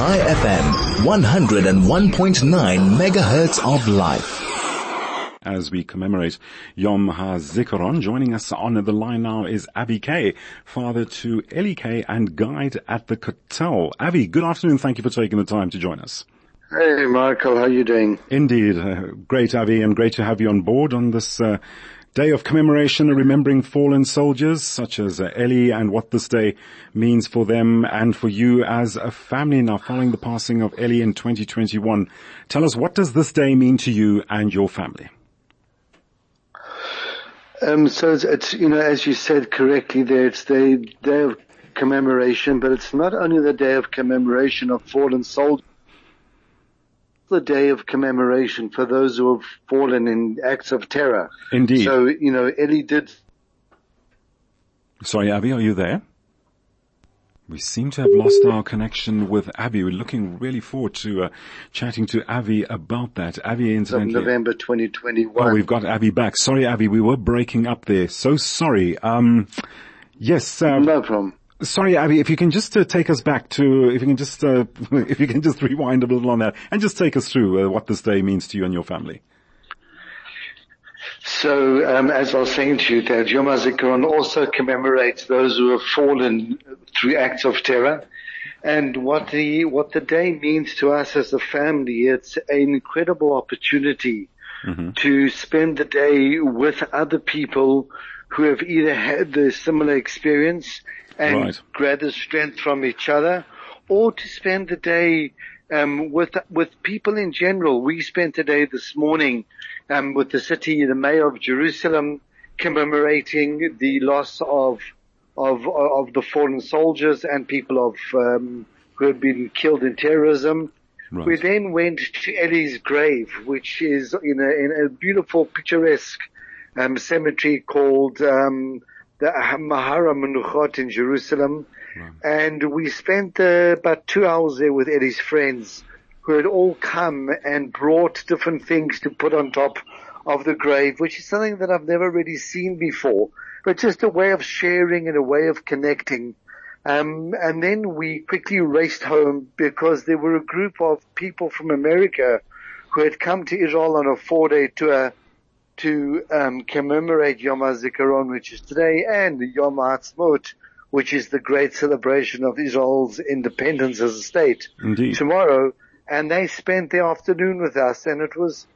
Chai FM, 101.9 megahertz of life. As we commemorate Yom HaZikaron, joining us on the line now is Avi Kay, father to Ellie Kay and guide at the Kotel. Avi, good afternoon. Thank you for taking the time to join us. Hey, Michael, how are you doing? Indeed. Uh, great, Avi, and great to have you on board on this uh, day of commemoration, remembering fallen soldiers such as uh, Ellie and what this day means for them and for you as a family now following the passing of Ellie in 2021. Tell us, what does this day mean to you and your family? Um, so it's, it's, you know, as you said correctly there, it's the day of commemoration, but it's not only the day of commemoration of fallen soldiers, the day of commemoration for those who have fallen in acts of terror. Indeed. So, you know, Ellie did. Sorry, Abby, are you there? We seem to have lost our connection with Abby. We're looking really forward to uh, chatting to Abby about that. Abby, incidentally. November 2021. Oh, we've got Abby back. Sorry, Abby, we were breaking up there. So sorry. Um, yes. Uh, no problem. Sorry, Abby, if you can just uh, take us back to, if you can just, uh, if you can just rewind a little on that and just take us through uh, what this day means to you and your family. So, um, as I was saying to you, that Yom HaZikaron also commemorates those who have fallen through acts of terror. And what the, what the day means to us as a family, it's an incredible opportunity mm-hmm. to spend the day with other people who have either had the similar experience and right. gather strength from each other or to spend the day um, with with people in general. We spent a day this morning um, with the city, the mayor of Jerusalem, commemorating the loss of of of the fallen soldiers and people of um, who had been killed in terrorism. Right. We then went to Ellie's grave, which is in a, in a beautiful, picturesque um, cemetery called um, the Mahar HaMenuchot in Jerusalem. And we spent uh, about two hours there with Eddie's friends who had all come and brought different things to put on top of the grave, which is something that I've never really seen before, but just a way of sharing and a way of connecting. Um, and then we quickly raced home because there were a group of people from America who had come to Israel on a four-day tour to um, commemorate Yom HaZikaron, which is today, and Yom HaAtzmaut, which is the great celebration of Israel's independence as a state Indeed. tomorrow. And they spent the afternoon with us, and it was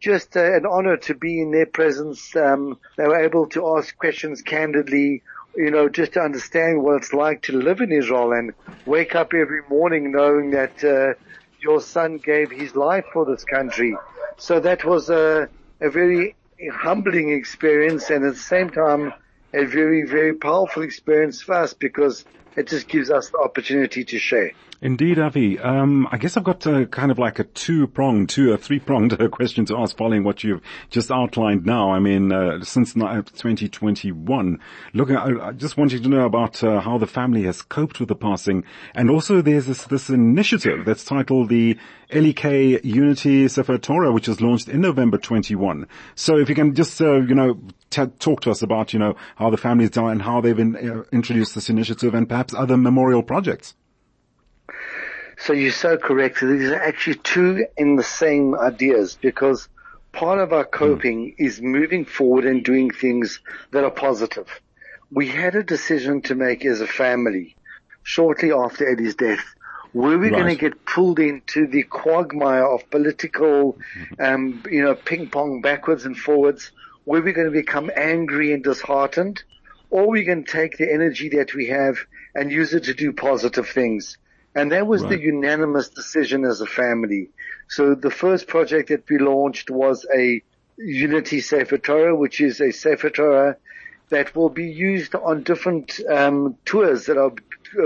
just uh, an honor to be in their presence. Um, they were able to ask questions candidly, you know, just to understand what it's like to live in Israel and wake up every morning knowing that uh, your son gave his life for this country. So that was a, a very humbling experience and at the same time a very, very powerful experience for us because it just gives us the opportunity to share. Indeed, Avi. Um, I guess I've got a, kind of like a two-pronged, two or three-pronged question to ask following what you've just outlined now. I mean, uh, since 2021, look, I, I, just wanted to know about uh, how the family has coped with the passing, and also there's this, this initiative that's titled the LEK Unity Sefer Torah, which was launched in November 21. So if you can just, uh, you know, t- talk to us about, you know, how the family's done and how they've in, uh, introduced this initiative and perhaps other memorial projects. So you're so correct. These are actually two in the same ideas because part of our coping mm. is moving forward and doing things that are positive. We had a decision to make as a family shortly after Eddie's death. Were we right. going to get pulled into the quagmire of political, mm-hmm. um, you know, ping pong backwards and forwards? Were we going to become angry and disheartened? Or we can take the energy that we have and use it to do positive things? And that was right. the unanimous decision as a family. So the first project that we launched was a Unity Sefer Torah, which is a Sefer Torah that will be used on different um, tours that are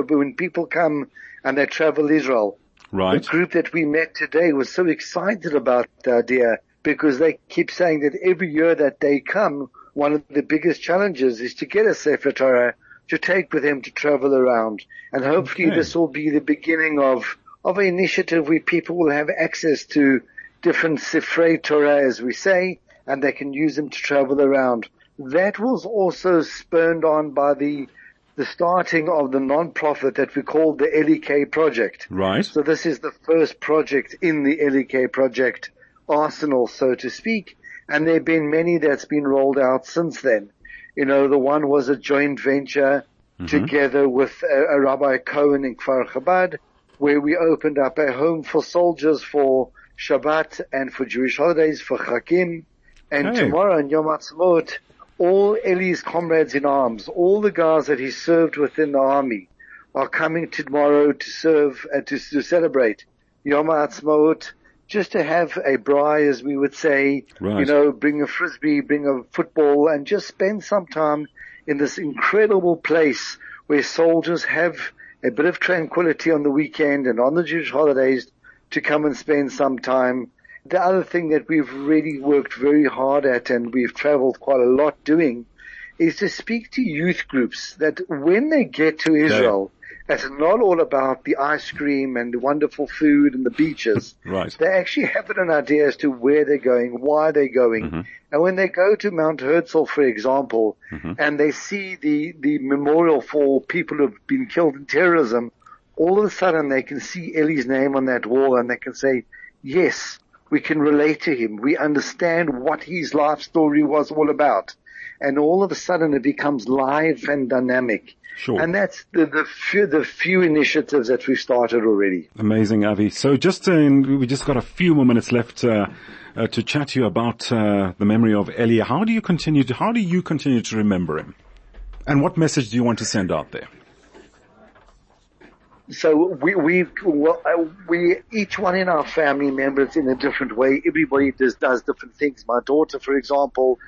when people come and they travel Israel. Right. The group that we met today was so excited about the idea because they keep saying that every year that they come, one of the biggest challenges is to get a Sefer Torah to take with him to travel around. And hopefully okay. this will be the beginning of, of an initiative where people will have access to different Sifrei Torah, as we say, and they can use them to travel around. That was also spurned on by the the starting of the non-profit that we call the LEK project. Right. So this is the first project in the LEK project arsenal, so to speak. And there have been many that's been rolled out since then. You know, the one was a joint venture together with a, a Rabbi Cohen in Kfar Chabad, where we opened up a home for soldiers for Shabbat and for Jewish holidays for Chagim. And Okay. tomorrow on Yom Ha'atzmaut, all Eli's comrades in arms, all the guys that he served within the army, are coming tomorrow to serve uh, to, to celebrate Yom Ha'atzmaut, just to have a braai, as we would say, Right. you know, bring a frisbee, bring a football, and just spend some time in this incredible place where soldiers have a bit of tranquility on the weekend and on the Jewish holidays to come and spend some time. The other thing that we've really worked very hard at and we've traveled quite a lot doing is to speak to youth groups that when they get to Israel, it's not all about the ice cream and the wonderful food and the beaches. Right. They actually have an idea as to where they're going, why they're going. Mm-hmm. And when they go to Mount Herzl, for example, mm-hmm. and they see the, the memorial for people who've been killed in terrorism, all of a sudden they can see Ellie's name on that wall and they can say, yes, we can relate to him. We understand what his life story was all about. And all of a sudden it becomes live and dynamic. Sure. And that's the, the few, the few initiatives that we've started already. Amazing, Avi. So just, in, we just got a few more minutes left, uh, uh, to chat to you about, uh, the memory of Elia. How do you continue to, how do you continue to remember him? And what message do you want to send out there? So we we well, uh, we each one in our family members in a different way. Everybody does does different things. My daughter, for example,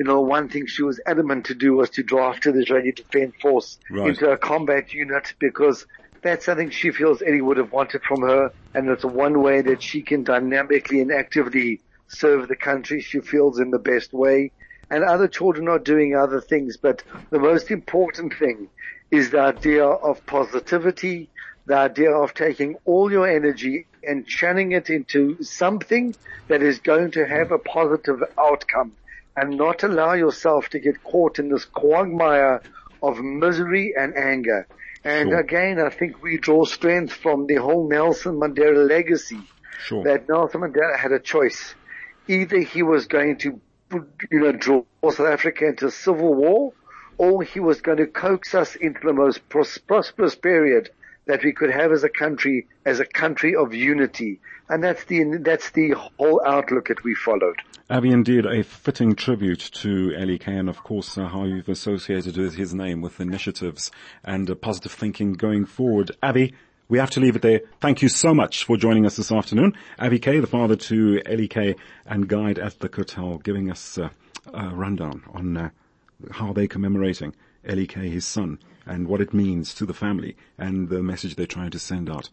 you know, one thing she was adamant to do was to draft to the Israeli Defense Force Right. into a combat unit because that's something she feels Eddie would have wanted from her, and it's one way that she can dynamically and actively serve the country. She feels in the best way, and other children are doing other things. But the most important thing is the idea of positivity, the idea of taking all your energy and channeling it into something that is going to have a positive outcome and not allow yourself to get caught in this quagmire of misery and anger. And Sure. again, I think we draw strength from the whole Nelson Mandela legacy Sure. that Nelson Mandela had a choice. Either he was going to, you know, draw South Africa into civil war, or he was going to coax us into the most prosperous period that we could have as a country, as a country of unity. And that's the, that's the whole outlook that we followed. Avi, indeed, a fitting tribute to Eli Kay and of course uh, how you've associated with his name with initiatives and uh, positive thinking going forward. Avi, we have to leave it there. Thank you so much for joining us this afternoon. Avi Kay, the father to Eli Kay and guide at the Kotel, giving us uh, a rundown on uh, how they're commemorating Eli Kay, his son, and what it means to the family and the message they're trying to send out.